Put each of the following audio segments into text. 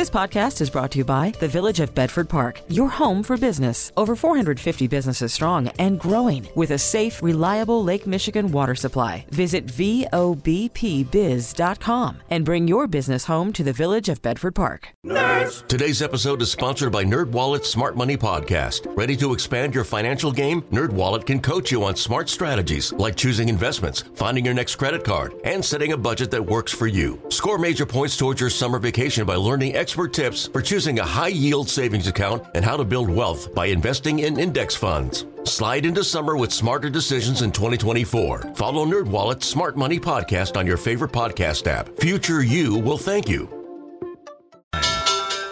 This podcast is brought to you by the Village of Bedford Park, your home for business. Over 450 businesses strong and growing with a safe, reliable Lake Michigan water supply. Visit VOBPBiz.com and bring your business home to the Village of Bedford Park. Nerds! Today's episode is sponsored by NerdWallet's Smart Money Podcast. Ready to expand your financial game? NerdWallet can coach you on smart strategies like choosing investments, finding your next credit card, and setting a budget that works for you. Score major points towards your summer vacation by learning expert tips for choosing a high yield savings account and how to build wealth by investing in index funds. Slide into summer with smarter decisions in 2024. Follow NerdWallet's Smart Money Podcast on your favorite podcast app. Future you will thank you.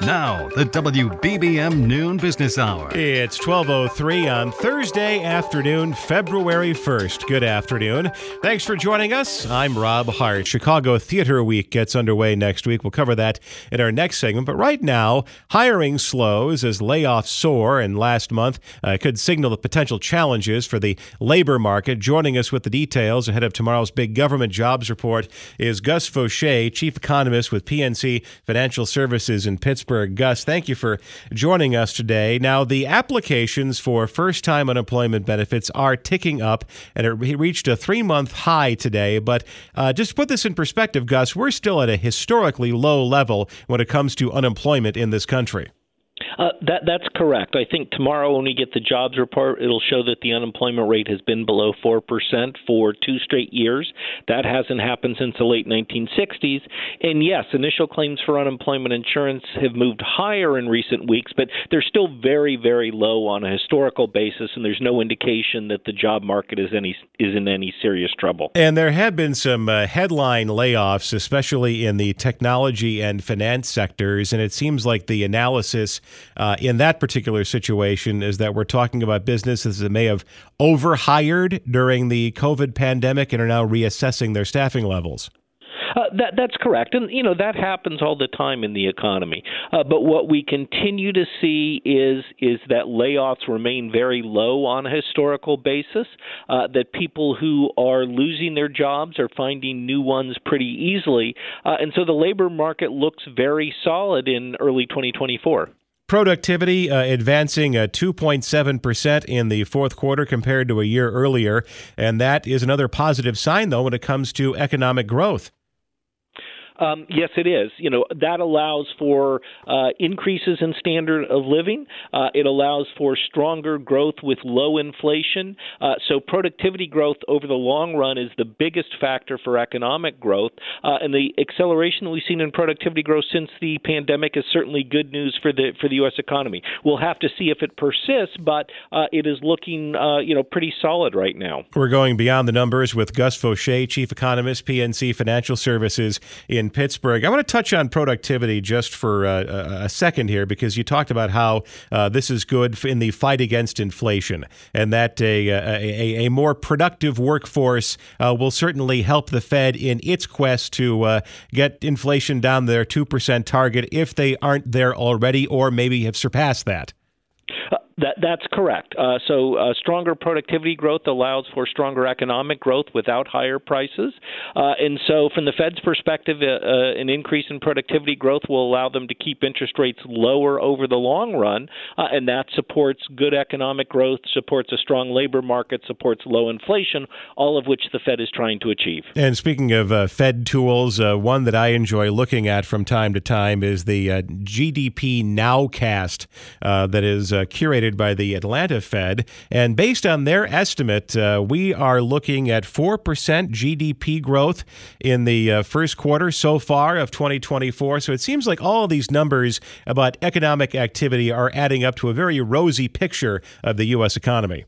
Now, the WBBM Noon Business Hour. It's 12:03 on Thursday afternoon, February 1st. Good afternoon. Thanks for joining us. I'm Rob Hart. Chicago Theater Week gets underway next week. We'll cover that in our next segment. But right now, hiring slows as layoffs soar, and last month uh, could signal the potential challenges for the labor market. Joining us with the details ahead of tomorrow's big government jobs report is Gus Faucher, chief economist with PNC Financial Services in Pittsburgh. Gus, thank you for joining us today. Now, the applications for first time unemployment benefits are ticking up, and it reached a three month high today. But uh, just to put this in perspective, Gus, we're still at a historically low level when it comes to unemployment in this country. Uh, that that's correct. I think tomorrow when we get the jobs report, it'll show that the unemployment rate has been below four percent for two straight years. That hasn't happened since the late 1960s. And yes, initial claims for unemployment insurance have moved higher in recent weeks, but they're still very very low on a historical basis, and there's no indication that the job market is any is in any serious trouble. And there have been some uh, headline layoffs, especially in the technology and finance sectors, and it seems like the analysis uh, in that particular situation is that we're talking about businesses that may have overhired during the COVID pandemic and are now reassessing their staffing levels. Uh, that that's correct, and you know that happens all the time in the economy. Uh, but what we continue to see is is that layoffs remain very low on a historical basis. Uh, that people who are losing their jobs are finding new ones pretty easily, uh, and so the labor market looks very solid in early 2024. Productivity uh, advancing uh, 2.7% in the fourth quarter compared to a year earlier. And that is another positive sign, though, when it comes to economic growth. Um, yes, it is. You know that allows for uh, increases in standard of living. Uh, it allows for stronger growth with low inflation. Uh, so productivity growth over the long run is the biggest factor for economic growth, uh, and the acceleration that we've seen in productivity growth since the pandemic is certainly good news for the for the U.S. economy. We'll have to see if it persists, but uh, it is looking uh, you know pretty solid right now. We're going beyond the numbers with Gus Faucher, chief economist, PNC Financial Services in Pittsburgh. I want to touch on productivity just for uh, a second here because you talked about how uh, this is good in the fight against inflation and that a, a, a more productive workforce uh, will certainly help the Fed in its quest to uh, get inflation down their 2% target if they aren't there already or maybe have surpassed that. That that's correct. Uh, so uh, stronger productivity growth allows for stronger economic growth without higher prices, uh, and so from the Fed's perspective, uh, uh, an increase in productivity growth will allow them to keep interest rates lower over the long run, uh, and that supports good economic growth, supports a strong labor market, supports low inflation, all of which the Fed is trying to achieve. And speaking of Fed tools, one that I enjoy looking at from time to time is the GDP Nowcast that is curated by the Atlanta Fed. And based on their estimate, uh, we are looking at 4% GDP growth in the uh, first quarter so far of 2024. So it seems like all these numbers about economic activity are adding up to a very rosy picture of the U.S. economy.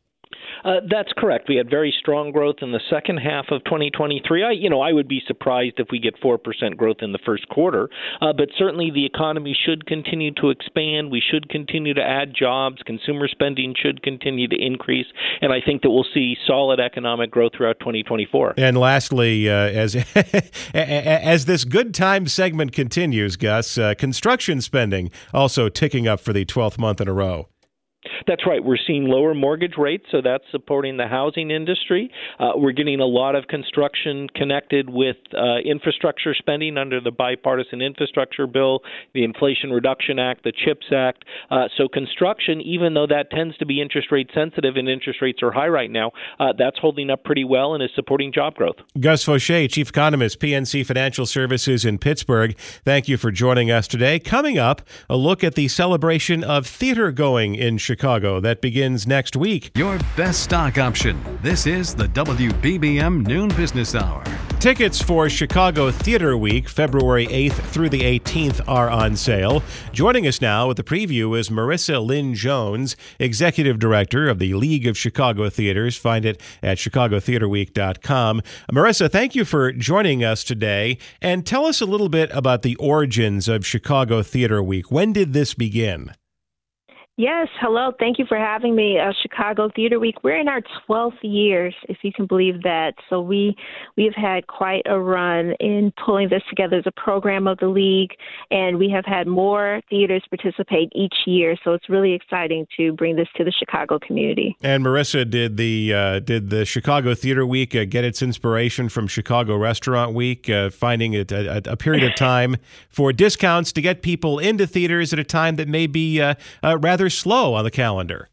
Uh, that's correct. We had very strong growth in the second half of 2023. I, you know, I would be surprised if we get four percent growth in the first quarter, uh, but certainly the economy should continue to expand. We should continue to add jobs. Consumer spending should continue to increase, and I think that we'll see solid economic growth throughout 2024. And lastly, uh, as as this good time segment continues, Gus, uh, construction spending also ticking up for the 12th month in a row. That's right. We're seeing lower mortgage rates, so that's supporting the housing industry. Uh, we're getting a lot of construction connected with uh, infrastructure spending under the bipartisan infrastructure bill, the Inflation Reduction Act, the CHIPS Act. Uh, so construction, even though that tends to be interest rate sensitive and interest rates are high right now, uh, that's holding up pretty well and is supporting job growth. Gus Faucher, Chief Economist, PNC Financial Services in Pittsburgh. Thank you for joining us today. Coming up, a look at the celebration of theater going in Chicago that begins next week. Your best stock option. This is the WBBM Noon Business Hour. Tickets for Chicago Theater Week, February 8th through the 18th, are on sale. Joining us now with the preview is Marissa Lynn Jones, Executive Director of the League of Chicago Theaters. Find it at chicagotheaterweek.com. Marissa, thank you for joining us today. And tell us a little bit about the origins of Chicago Theater Week. When did this begin? Yes, hello. Thank you for having me. Uh, Chicago Theater Week. We're in our 12th years, if you can believe that. So we we've had quite a run in pulling this together as a program of the league, and we have had more theaters participate each year. So it's really exciting to bring this to the Chicago community. And Marissa, did the uh, did the Chicago Theater Week uh, get its inspiration from Chicago Restaurant Week, uh, finding it a, a, period of time for discounts to get people into theaters at a time that may be uh, uh, rather slow on the calendar.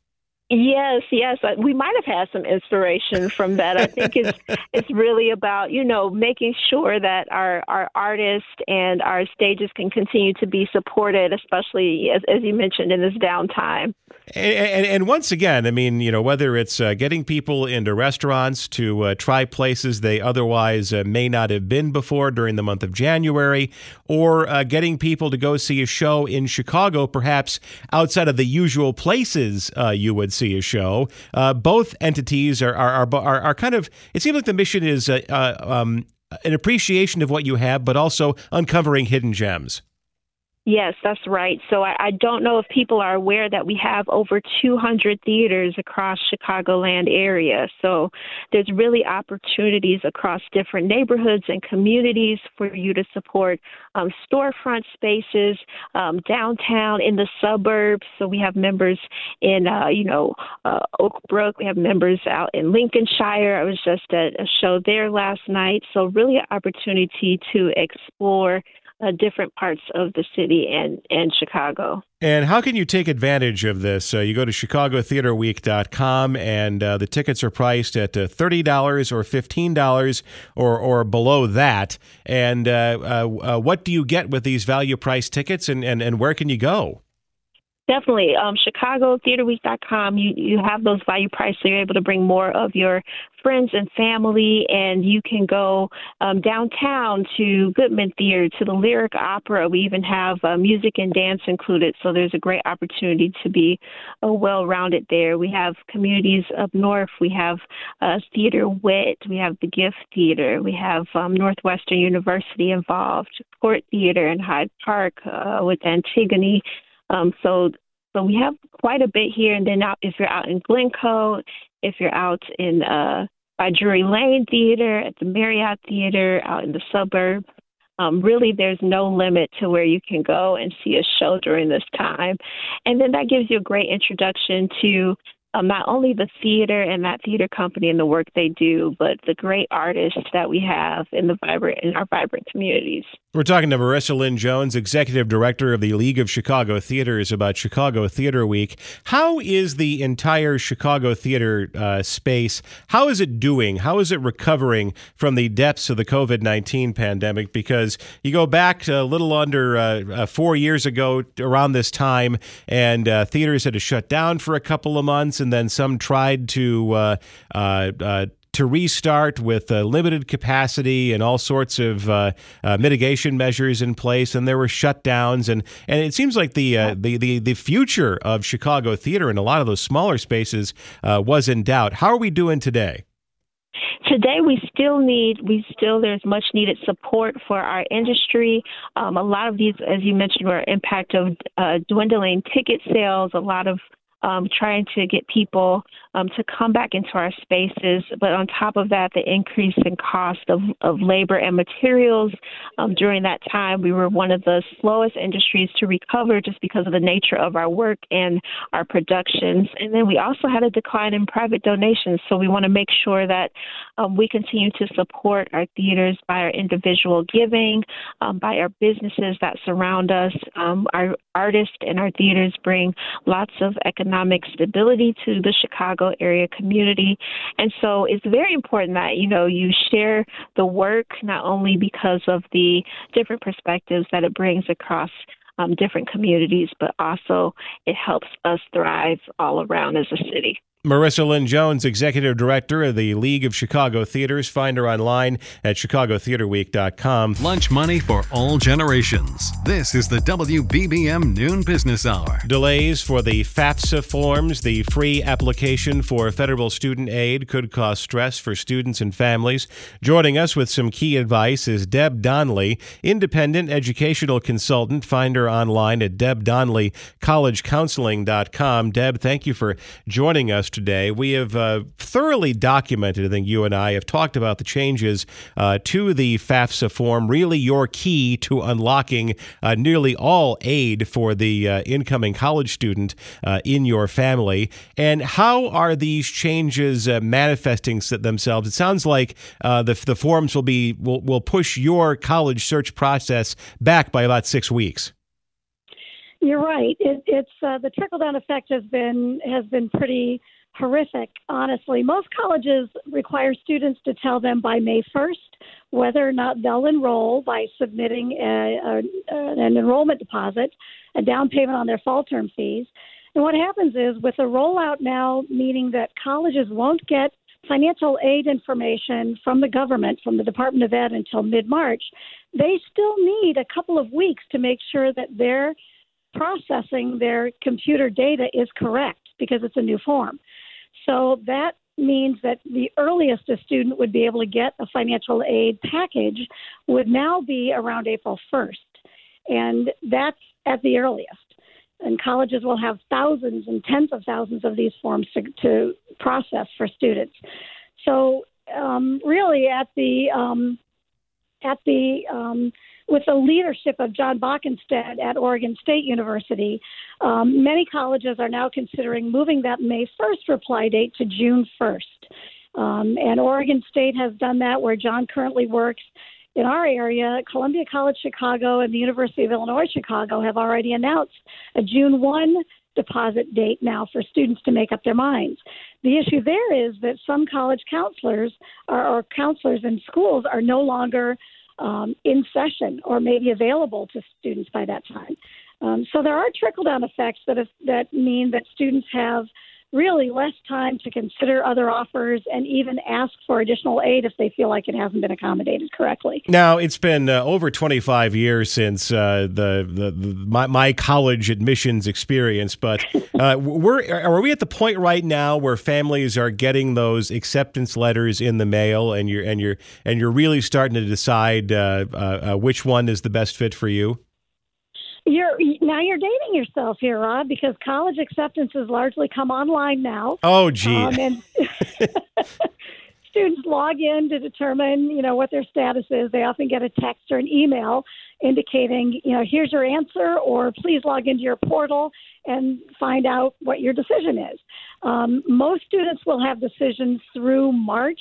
Yes, yes, we might have had some inspiration from that. I think it's it's really about you know making sure that our our artists and our stages can continue to be supported, especially as, as you mentioned in this downtime. And, and, and, once again, I mean, you know, whether it's uh, getting people into restaurants to uh, try places they otherwise uh, may not have been before during the month of January, or uh, getting people to go see a show in Chicago, perhaps outside of the usual places uh, you would see a show. Uh, both entities are are, are are kind of. It seems like the mission is um, an appreciation of what you have, but also uncovering hidden gems. Yes, that's right. So I, I, don't know if people are aware that we have over 200 theaters across Chicagoland area. So there's really opportunities across different neighborhoods and communities for you to support um, storefront spaces um, downtown in the suburbs. So we have members in, uh, you know, uh, Oak Brook. We have members out in Lincolnshire. I was just at a show there last night. So really an opportunity to explore uh, different parts of the city and, and Chicago. And how can you take advantage of this? Uh, you go to chicagotheaterweek.com and uh, the tickets are priced at uh, $30 or $15 or, or below that. And uh, uh, what do you get with these value price tickets and, and, and where can you go? Definitely. Um, ChicagoTheaterWeek.com, you, you have those value prices, so you're able to bring more of your friends and family, and you can go um, downtown to Goodman Theater, to the Lyric Opera. We even have uh, music and dance included, so there's a great opportunity to be uh, well rounded there. We have communities up north. We have uh, Theater Wit. We have the Gift Theater. We have um, Northwestern University involved, Court Theater in Hyde Park uh, with Antigone. Um, so so we have quite a bit here. And then out, if you're out in Glencoe, if you're out in uh, by Drury Lane Theater, at the Marriott Theater, out in the suburbs, um, really there's no limit to where you can go and see a show during this time. And then that gives you a great introduction to um, not only the theater and that theater company and the work they do, but the great artists that we have in the vibrant in our vibrant communities. We're talking to Marissa Lynn Jones, Executive Director of the League of Chicago Theaters, about Chicago Theater Week. How is the entire Chicago theater uh, space? How is it doing? How is it recovering from the depths of the COVID 19 pandemic? Because you go back a little under uh, uh, four years ago around this time, and uh, theaters had to shut down for a couple of months, and then some tried to uh, uh, to restart with uh, limited capacity and all sorts of uh, uh, mitigation measures in place, and there were shutdowns, and and it seems like the uh, the, the the future of Chicago theater and a lot of those smaller spaces uh, was in doubt. How are we doing today? Today, we still need, we still, there's much needed support for our industry. Um, a lot of these, as you mentioned, were impact of uh, dwindling ticket sales. A lot of um, trying to get people um, to come back into our spaces. But on top of that, the increase in cost of, of labor and materials um, during that time, we were one of the slowest industries to recover just because of the nature of our work and our productions. And then we also had a decline in private donations. So we want to make sure that um, we continue to support our theaters by our individual giving, um, by our businesses that surround us. Um, our artists and our theaters bring lots of economic stability to the Chicago area community. And so it's very important that, you know, you share the work not only because of the different perspectives that it brings across um, different communities, but also it helps us thrive all around as a city. Marissa Lynn Jones, Executive Director of the League of Chicago Theaters. Find her online at chicagotheaterweek.com. Lunch money for all generations. This is the WBBM Noon Business Hour. Delays for the FAFSA forms, the free application for federal student aid, could cause stress for students and families. Joining us with some key advice is Deb Donnelly, independent educational consultant. Find her online at debdonnellycollegecounseling.com. Deb, thank you for joining us today. We have uh, thoroughly documented, I think you and I have talked about the changes uh, to the FAFSA form, really your key to unlocking uh, nearly all aid for the uh, incoming college student uh, in your family. And how are these changes uh, manifesting themselves? It sounds like the, the forms will be will, will push your college search process back by about six weeks. You're right. It, it's the trickle down effect has been has been pretty horrific, honestly. Most colleges require students to tell them by May 1st whether or not they'll enroll by submitting a, a, an enrollment deposit, a down payment on their fall term fees. And what happens is, with the rollout now, meaning that colleges won't get financial aid information from the government, from the Department of Ed until mid March, they still need a couple of weeks to make sure that they're processing their computer data is correct because it's a new form. So that means that the earliest a student would be able to get a financial aid package would now be around April 1st. And that's at the earliest. And colleges will have thousands and tens of thousands of these forms to, to process for students. So, um, really, at the um, at the um, with the leadership of Jon Boeckenstedt at Oregon State University, um, many colleges are now considering moving that May 1st reply date to June 1st. Um, and Oregon State has done that where John currently works. In our area, Columbia College Chicago and the University of Illinois Chicago have already announced a June 1 deposit date now for students to make up their minds. The issue there is that some college counselors or, or counselors in schools are no longer um, in session or maybe available to students by that time. Um, so there are trickle down effects that that mean that students have really less time to consider other offers and even ask for additional aid if they feel like it hasn't been accommodated correctly. Now, it's been uh, over 25 years since uh, the, the, the, my, my college admissions experience, but uh, we're are we at the point right now where families are getting those acceptance letters in the mail and you're and you're and you're really starting to decide uh, uh, uh, which one is the best fit for you? You're now you're dating yourself here, Rob, because college acceptances largely come online now. Oh, gee. Um, and students log in to determine, you know, what their status is. They often get a text or an email indicating, you know, here's your answer, or please log into your portal and find out what your decision is. Um, most students will have decisions through March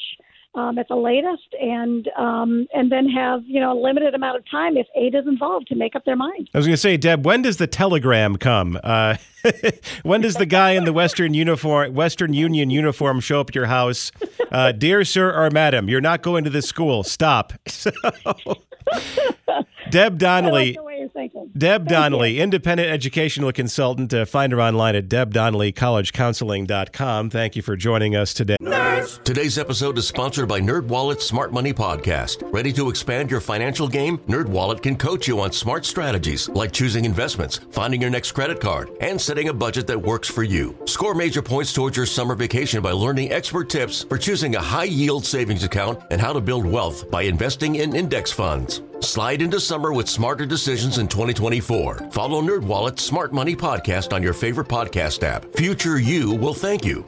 um, at the latest, and um, and then have you know a limited amount of time if aid is involved to make up their mind. I was going to say, Deb, when does the telegram come? Uh, when does the guy in the Western uniform, Western Union uniform, show up at your house? Uh, Dear sir or madam, you're not going to this school. Stop. Deb Donnelly. Like Deb Donnelly, independent educational consultant. Uh, find her online at debdonnellycollegecounseling.com. Thank you for joining us today. Nerds. Today's episode is sponsored by NerdWallet's Smart Money Podcast. Ready to expand your financial game? NerdWallet can coach you on smart strategies like choosing investments, finding your next credit card, and setting a budget that works for you. Score major points towards your summer vacation by learning expert tips for choosing a high yield savings account and how to build wealth by investing in index funds. Slide into summer with smarter decisions in 2024. Follow NerdWallet's Smart Money Podcast on your favorite podcast app. Future you will thank you.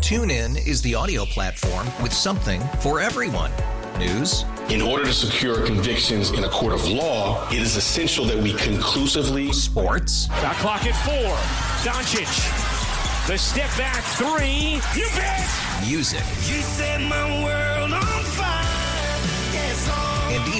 TuneIn is the audio platform with something for everyone. News. In order to secure convictions in a court of law, it is essential that we conclusively. Sports. Got clock at four. Doncic. The step back three. You bet. Music. You set my world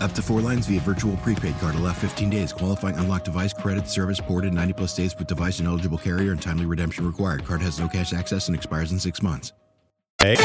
Up to four lines via virtual prepaid card. Allow 15 days. Qualifying unlocked device credit service ported 90 plus days with device and eligible carrier and timely redemption required. Card has no cash access and expires in six months. Hey.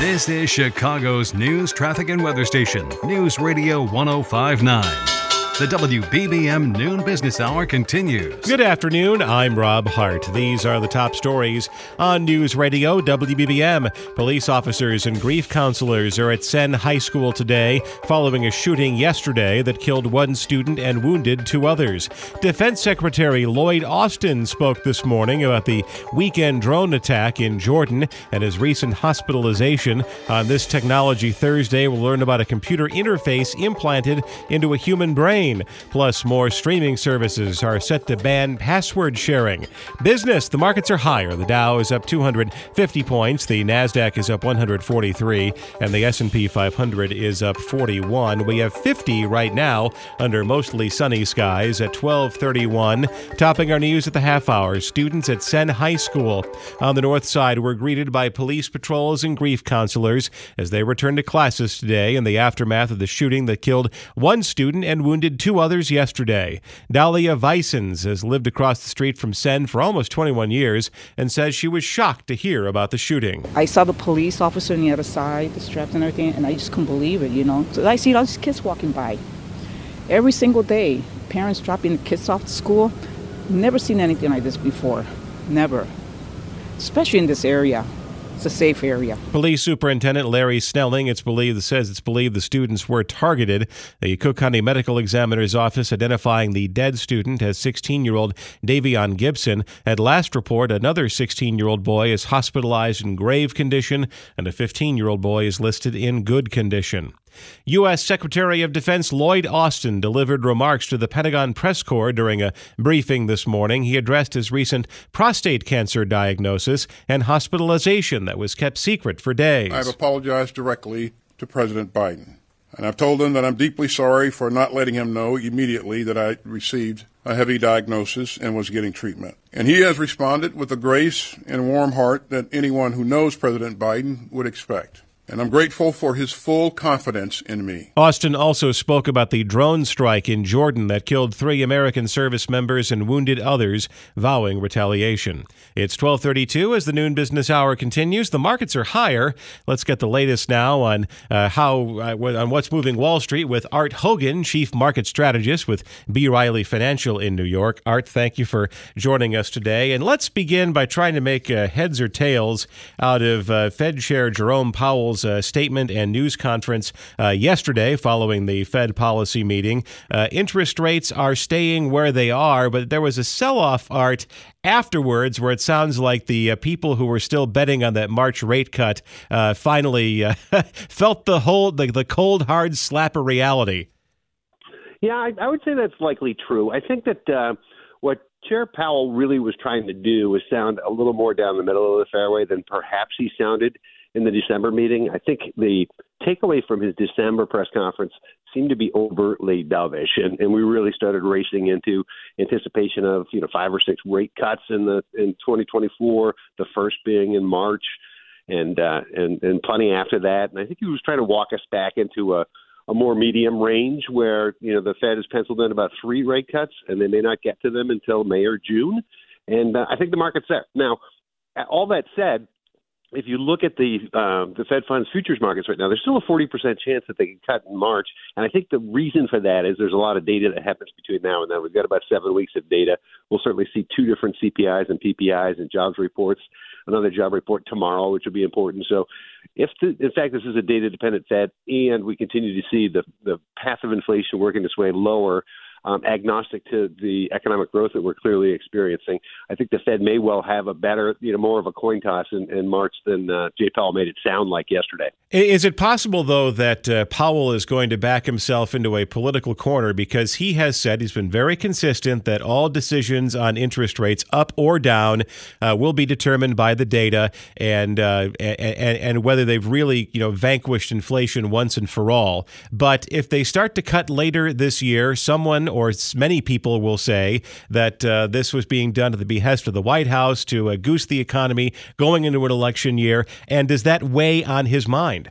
This is Chicago's news, traffic, and weather station, News Radio 1059. The WBBM Noon Business Hour continues. Good afternoon. I'm Rob Hart. These are the top stories on News Radio WBBM. Police officers and grief counselors are at Senn High School today following a shooting yesterday that killed one student and wounded two others. Defense Secretary Lloyd Austin spoke this morning about the weekend drone attack in Jordan and his recent hospitalization. On this Technology Thursday, we'll learn about a computer interface implanted into a human brain. Plus, more streaming services are set to ban password sharing. Business, the markets are higher. The Dow is up 250 points, the Nasdaq is up 143, and the S&P 500 is up 41. We have 50 right now under mostly sunny skies at 12:31. Topping our news at the half hour, students at Senn High School on the north side were greeted by police patrols and grief counselors as they returned to classes today in the aftermath of the shooting that killed one student and wounded two others yesterday. Dahlia Vicens has lived across the street from Senn for almost 21 years and says she was shocked to hear about the shooting. I saw the police officer on the other side, the straps and everything, and I just couldn't believe it, you know. So I see all these kids walking by. Every single day, parents dropping the kids off to school. Never seen anything like this before. Never. Especially in this area it's a safe area. Police Superintendent Larry Snelling, it's believed, says it's believed the students were targeted. The Cook County Medical Examiner's Office identifying the dead student as 16-year-old Davion Gibson. At last report, another 16-year-old boy is hospitalized in grave condition, and a 15-year-old boy is listed in good condition. U.S. Secretary of Defense Lloyd Austin delivered remarks to the Pentagon press corps during a briefing this morning. He addressed his recent prostate cancer diagnosis and hospitalization that was kept secret for days. I've apologized directly to President Biden, and I've told him that I'm deeply sorry for not letting him know immediately that I received a heavy diagnosis and was getting treatment. And he has responded with the grace and warm heart that anyone who knows President Biden would expect and I'm grateful for his full confidence in me. Austin also spoke about the drone strike in Jordan that killed three American service members and wounded others, vowing retaliation. It's 12:32 as the noon business hour continues. The markets are higher. Let's get the latest now on uh, how uh, on what's moving Wall Street with Art Hogan, chief market strategist with B. Riley Financial in New York. Art, thank you for joining us today. And let's begin by trying to make uh, heads or tails out of uh, Fed Chair Jerome Powell's uh, statement and news conference uh, yesterday following the Fed policy meeting. Uh, interest rates are staying where they are, but there was a sell off, Art, afterwards where it sounds like the uh, people who were still betting on that March rate cut uh, finally felt the whole the, the cold hard slap of reality. Yeah, I, I would say that's likely true. I think that uh, what Chair Powell really was trying to do was sound a little more down the middle of the fairway than perhaps he sounded in the December meeting. I think the takeaway from his December press conference seemed to be overtly dovish, and, and we really started racing into anticipation of you know five or six rate cuts in the in 2024. The first being in March, and uh, and and plenty after that. And I think he was trying to walk us back into a a more medium range where you know the Fed has penciled in about three rate cuts, and they may not get to them until May or June. And uh, I think the market's there now. All that said, if you look at the um, the Fed funds futures markets right now, there's still a 40% chance that they can cut in March. And I think the reason for that is there's a lot of data that happens between now and then. We've got about seven weeks of data. We'll certainly see two different CPIs and PPIs and jobs reports. Another job report tomorrow, which will be important. So, if the, in fact this is a data dependent Fed and we continue to see the the path of inflation working its way lower, um, agnostic to the economic growth that we're clearly experiencing. I think the Fed may well have a better, you know, more of a coin toss in, in March than uh, Jay Powell made it sound like yesterday. Is it possible, though, that uh, Powell is going to back himself into a political corner because he has said he's been very consistent that all decisions on interest rates, up or down, uh, will be determined by the data and, uh, and and whether they've really, you know, vanquished inflation once and for all. But if they start to cut later this year, someone or many people will say that uh, this was being done at the behest of the White House to uh, goose the economy going into an election year. And does that weigh on his mind?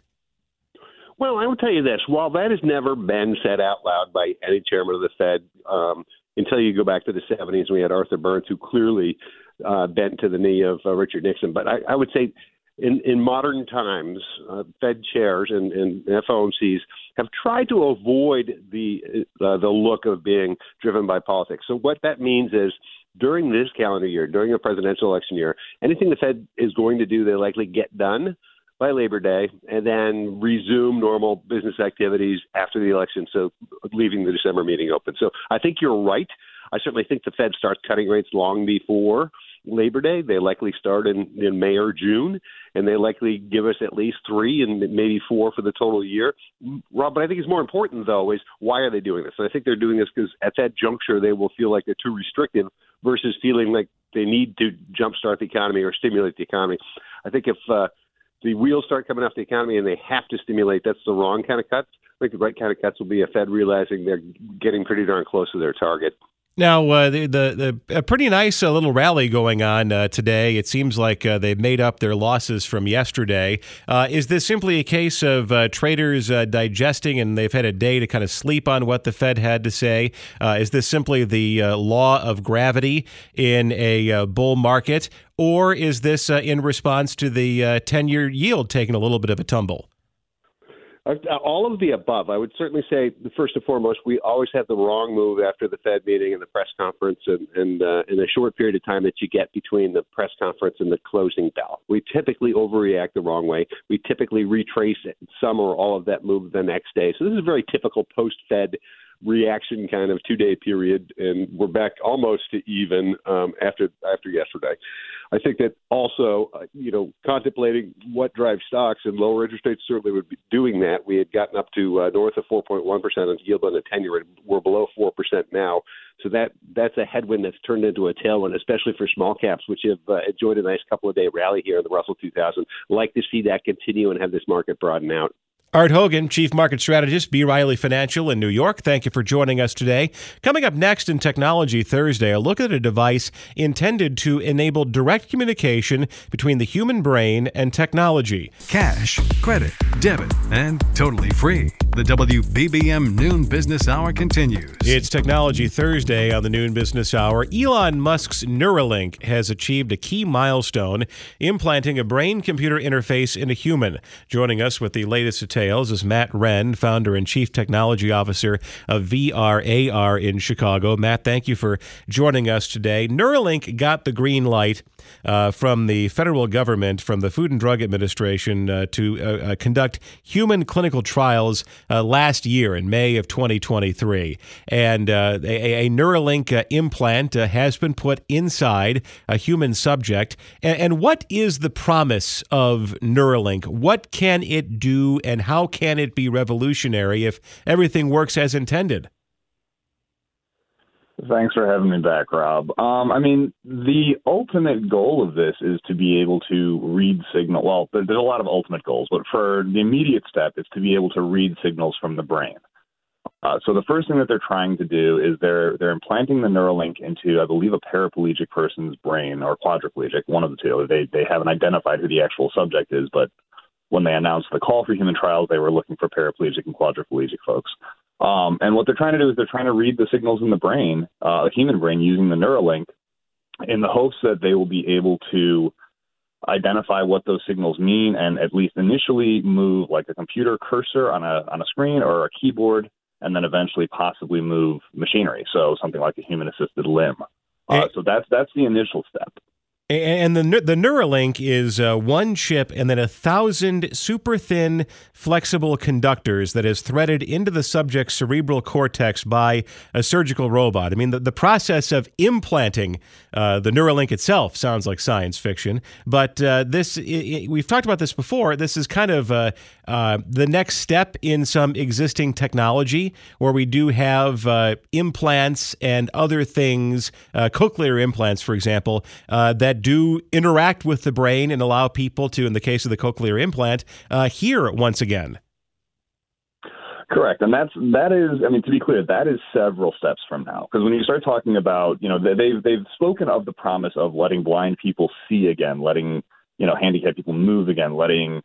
Well, I will tell you this: while that has never been said out loud by any chairman of the Fed, um, until you go back to the '70s, we had Arthur Burns, who clearly uh, bent to the knee of uh, Richard Nixon. But I, I would say in, in modern times, uh, Fed chairs and, and FOMCs have tried to avoid the uh, the look of being driven by politics. So what that means is during this calendar year, during a presidential election year, anything the Fed is going to do, they likely get done by Labor Day and then resume normal business activities after the election. So leaving the December meeting open. So I think you're right. I certainly think the Fed starts cutting rates long before Labor Day. They likely start in, in May or June, and they likely give us at least three and maybe four for the total year. Rob, but I think it's more important though is why are they doing this? And I think they're doing this because at that juncture they will feel like they're too restrictive versus feeling like they need to jumpstart the economy or stimulate the economy. I think if uh, the wheels start coming off the economy and they have to stimulate, that's the wrong kind of cuts. I think the right kind of cuts will be a Fed realizing they're getting pretty darn close to their target. Now, uh, the, the, the a pretty nice uh, little rally going on uh, today. It seems like uh, they've made up their losses from yesterday. Uh, is this simply a case of uh, traders digesting and they've had a day to kind of sleep on what the Fed had to say? is this simply the law of gravity in a bull market, or is this in response to the 10 year yield taking a little bit of a tumble? Uh, all of the above. I would certainly say, first and foremost, we always have the wrong move after the Fed meeting and the press conference, and, and uh, in a short period of time that you get between the press conference and the closing bell. We typically overreact the wrong way. We typically retrace some or all of that move the next day. So this is a very typical post-Fed reaction kind of two day period, and we're back almost to even um, after after yesterday. I think that also, uh, you know, contemplating what drives stocks and lower interest rates certainly would be doing that. We had gotten up to uh, north of 4.1 percent on yield on the year. We're below four percent now, so that that's a headwind that's turned into a tailwind, especially for small caps, which have uh, enjoyed a nice couple of day rally here in the Russell 2000. Like to see that continue and have this market broaden out. Art Hogan, Chief Market Strategist, B. Riley Financial in New York. Thank you for joining us today. Coming up next in Technology Thursday, a look at a device intended to enable direct communication between the human brain and technology. Cash, credit, debit, and totally free. The WBBM Noon Business Hour continues. It's Technology Thursday on the Noon Business Hour. Elon Musk's Neuralink has achieved a key milestone, implanting a brain computer interface in a human. Joining us with the latest details is Matt Wren, founder and chief technology officer of VRAR in Chicago. Matt, thank you for joining us today. Neuralink got the green light uh, from the federal government, from the Food and Drug Administration, uh, to uh, uh conduct human clinical trials uh, last year in May of 2023. And uh, a, a, Neuralink implant has been put inside a human subject. And, and what is the promise of Neuralink? What can it do, and how can it be revolutionary if everything works as intended? Thanks for having me back, Rob. Um, I mean, the ultimate goal of this is to be able to read signal. Well, there's a lot of ultimate goals, but for the immediate step, it's to be able to read signals from the brain. Uh, so the first thing that they're trying to do is they're they're implanting the Neuralink into, I believe, a paraplegic person's brain or quadriplegic, one of the two. They they haven't identified who the actual subject is, but when they announced the call for human trials, they were looking for paraplegic and quadriplegic folks. Um, and what they're trying to do is they're trying to read the signals in the brain, uh, the human brain, using the Neuralink, in the hopes that they will be able to identify what those signals mean and at least initially move like a computer cursor on a on a screen or a keyboard and then eventually possibly move machinery. So something like a human assisted limb. Uh, so that's that's the initial step and the the Neuralink is uh, one chip and then a thousand super thin flexible conductors that is threaded into the subject's cerebral cortex by a surgical robot. I mean, the, the process of implanting uh, the Neuralink itself sounds like science fiction, but uh, this it, it, we've talked about this before. This is kind of uh, uh, the next step in some existing technology where we do have uh, implants and other things, cochlear implants, for example, that do interact with the brain and allow people to, in the case of the cochlear implant, uh, hear once again. Correct, and that's that is. I mean, to be clear, that is several steps from now. Because when you start talking about, you know, they've they've spoken of the promise of letting blind people see again, letting you know handicapped people move again, letting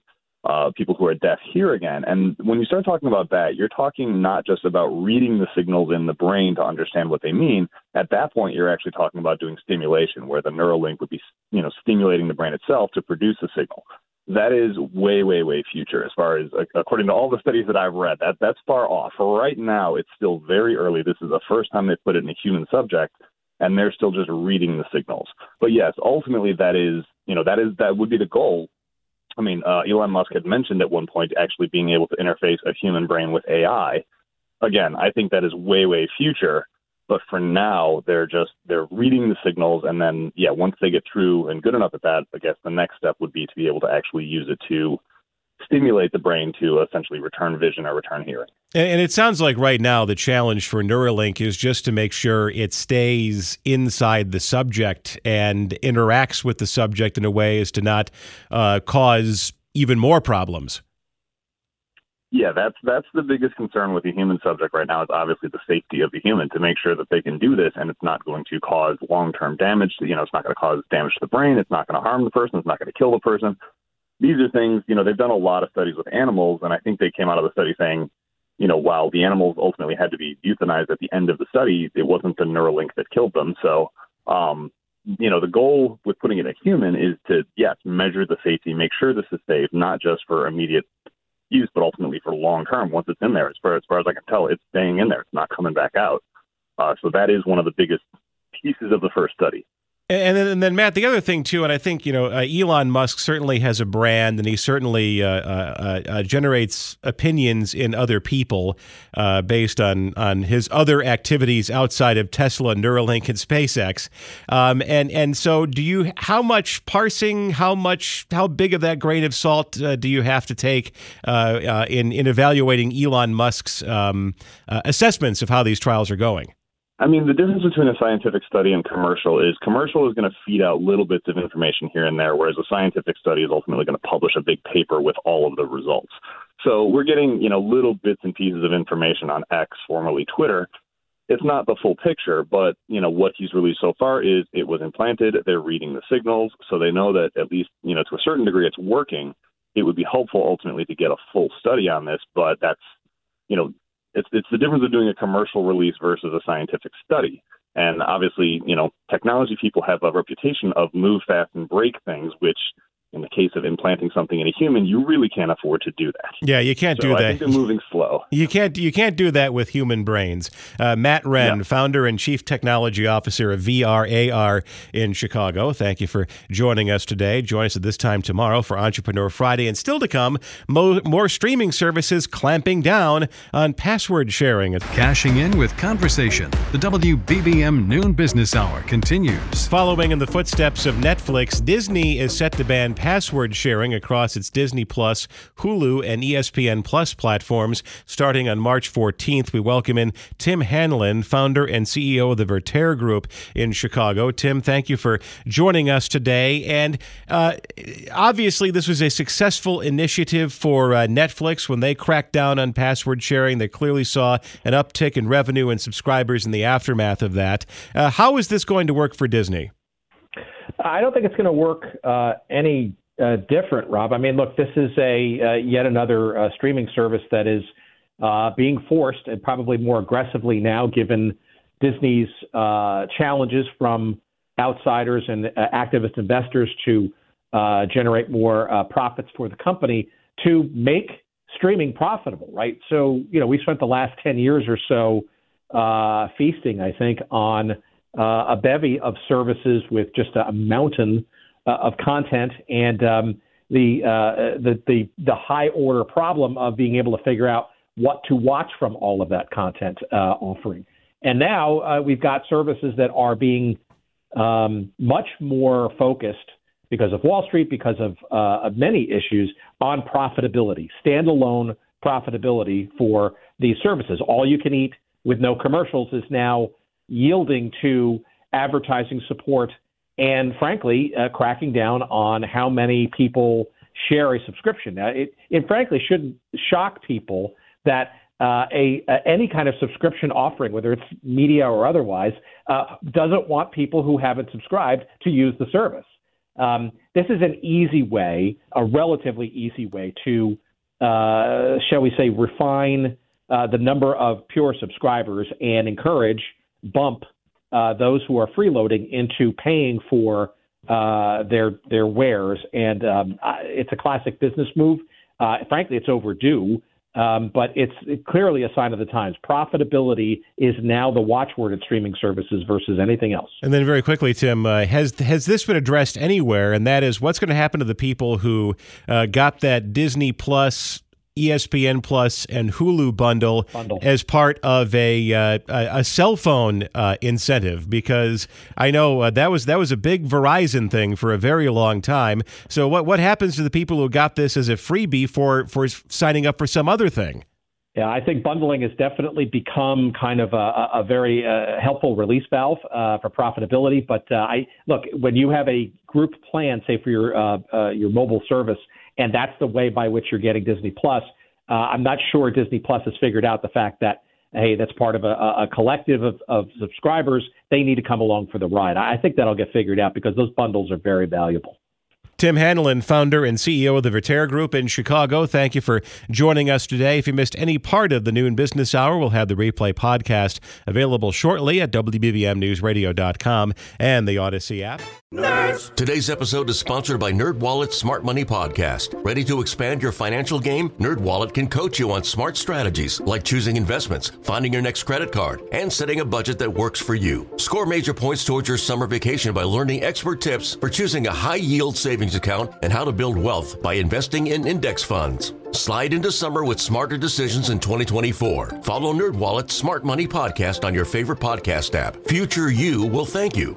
uh, people who are deaf hear again. And when you start talking about that, you're talking not just about reading the signals in the brain to understand what they mean. At that point, you're actually talking about doing stimulation, where the neural link would be, you know, stimulating the brain itself to produce a signal. That is way, way, way future as far as according to all the studies that I've read. That that's far off. For right now, it's still very early. This is the first time they put it in a human subject, and they're still just reading the signals. But yes, ultimately, that is, you know, that is that would be the goal I mean, uh, Elon Musk had mentioned at one point actually being able to interface a human brain with AI. Again, I think that is way, way future. But for now, they're just they're reading the signals, and then yeah, once they get through and good enough at that, I guess the next step would be to be able to actually use it to stimulate the brain to essentially return vision or return hearing. And it sounds like right now the challenge for Neuralink is just to make sure it stays inside the subject and interacts with the subject in a way as to not uh, cause even more problems. Yeah, that's that's the biggest concern with the human subject right now is obviously the safety of the human to make sure that they can do this and it's not going to cause long term damage. You know, it's not going to cause damage to the brain. It's not going to harm the person. It's not going to kill the person these are things, you know, they've done a lot of studies with animals, and I think they came out of the study saying, you know, while the animals ultimately had to be euthanized at the end of the study, it wasn't the Neuralink that killed them. So, um, you know, the goal with putting it in a human is to, yes, measure the safety, make sure this is safe, not just for immediate use, but ultimately for long term. Once it's in there, as far as far as I can tell, it's staying in there. It's not coming back out. Uh, so that is one of the biggest pieces of the first study. And then, and then, Matt, the other thing too, and I think you know, uh, Elon Musk certainly has a brand, and he certainly uh, uh, uh generates opinions in other people uh, based on on his other activities outside of Tesla, Neuralink, and SpaceX. Um, and and so, do you? How much parsing? How much? How big of that grain of salt uh, do you have to take in in evaluating Elon Musk's um, assessments of how these trials are going? I mean, the difference between a scientific study and commercial is commercial is going to feed out little bits of information here and there, whereas a scientific study is ultimately going to publish a big paper with all of the results. So we're getting, you know, little bits and pieces of information on X, formerly Twitter. It's not the full picture, but you know what he's released so far is it was implanted. They're reading the signals, so they know that at least you know to a certain degree it's working. It would be helpful ultimately to get a full study on this, but that's you know it's it's the difference of doing a commercial release versus a scientific study. And obviously, you know, technology people have a reputation of move fast and break things, which in the case of implanting something in a human, you really can't afford to do that. Yeah, you can't so do that. I think they're moving slow. You can't you can't do that with human brains. Uh, Matt Wren, yeah. founder and chief technology officer of VRAR in Chicago. Thank you for joining us today. Join us at this time tomorrow for Entrepreneur Friday, and still to come, mo- more streaming services clamping down on password sharing. Cashing in with conversation. The WBBM Noon Business Hour continues. Following in the footsteps of Netflix, Disney is set to ban password sharing across its Disney Plus, Hulu, and ESPN Plus platforms starting on March 14th. We welcome in Tim Hanlon, founder and CEO of the Vertere Group in Chicago. Tim, thank you for joining us today. And uh, obviously, this was a successful initiative for uh, Netflix when they cracked down on password sharing. They clearly saw an uptick in revenue and subscribers in the aftermath of that. Uh, how is this going to work for Disney? I don't think it's going to work uh, any uh, different, Rob. I mean, look, this is a uh, yet another uh, streaming service that is uh, being forced, and probably more aggressively now, given Disney's uh, challenges from outsiders and activist investors to uh, generate more uh, profits for the company to make streaming profitable, right? So, you know, we spent the last 10 years or so uh, feasting, I think, on uh, a bevy of services with just a mountain uh, of content and um, the, uh, the, the, the high order problem of being able to figure out what to watch from all of that content uh, offering. And now uh, we've got services that are being um, much more focused because of Wall Street, because of, uh, of many issues on profitability, standalone profitability for these services. All you can eat with no commercials is now yielding to advertising support and, frankly, uh, cracking down on how many people share a subscription. Now, it, it frankly shouldn't shock people that uh, a, any kind of subscription offering, whether it's media or otherwise, uh, doesn't want people who haven't subscribed to use the service. Um, this is an easy way, a relatively easy way to, uh, shall we say, refine uh, the number of pure subscribers and encourage, bump uh, those who are freeloading into paying for uh, their their wares. And um, it's a classic business move. frankly, it's overdue. Um, but it's clearly a sign of the times. Profitability is now the watchword at streaming services versus anything else. And then, very quickly, Tim, uh, has has this been addressed anywhere? And that is, what's going to happen to the people who uh, got that Disney Plus ESPN Plus and Hulu bundle, bundle. as part of a uh, a, cell phone uh, incentive because I know uh, that was that was a big Verizon thing for a very long time. So what what happens to the people who got this as a freebie for for signing up for some other thing? Yeah, I think bundling has definitely become kind of a, a very uh, helpful release valve uh, for profitability. But uh, I look when you have a group plan, say for your uh, uh, your mobile service, and that's the way by which you're getting Disney Plus. Uh, I'm not sure Disney Plus has figured out the fact that hey, that's part of a, a collective of, of subscribers. They need to come along for the ride. I think that'll get figured out because those bundles are very valuable. Tim Hanlon, founder and CEO of the Vertere Group in Chicago. Thank you for joining us today. If you missed any part of the noon business hour, we'll have the replay podcast available shortly at WBBMNewsRadio.com and the Audacy app. Nerds. Today's episode is sponsored by NerdWallet's Smart Money Podcast. Ready to expand your financial game? NerdWallet can coach you on smart strategies like choosing investments, finding your next credit card, and setting a budget that works for you. Score major points towards your summer vacation by learning expert tips for choosing a high yield savings savings account and how to build wealth by investing in index funds. Slide into summer with smarter decisions in 2024. Follow NerdWallet's Smart Money podcast on your favorite podcast app. Future you will thank you.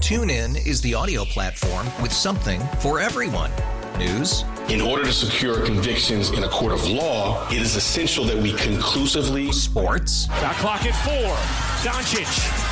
TuneIn is the audio platform with something for everyone. News. In order to secure convictions in a court of law, it is essential that we conclusively. Sports. Got clock at four. Doncic.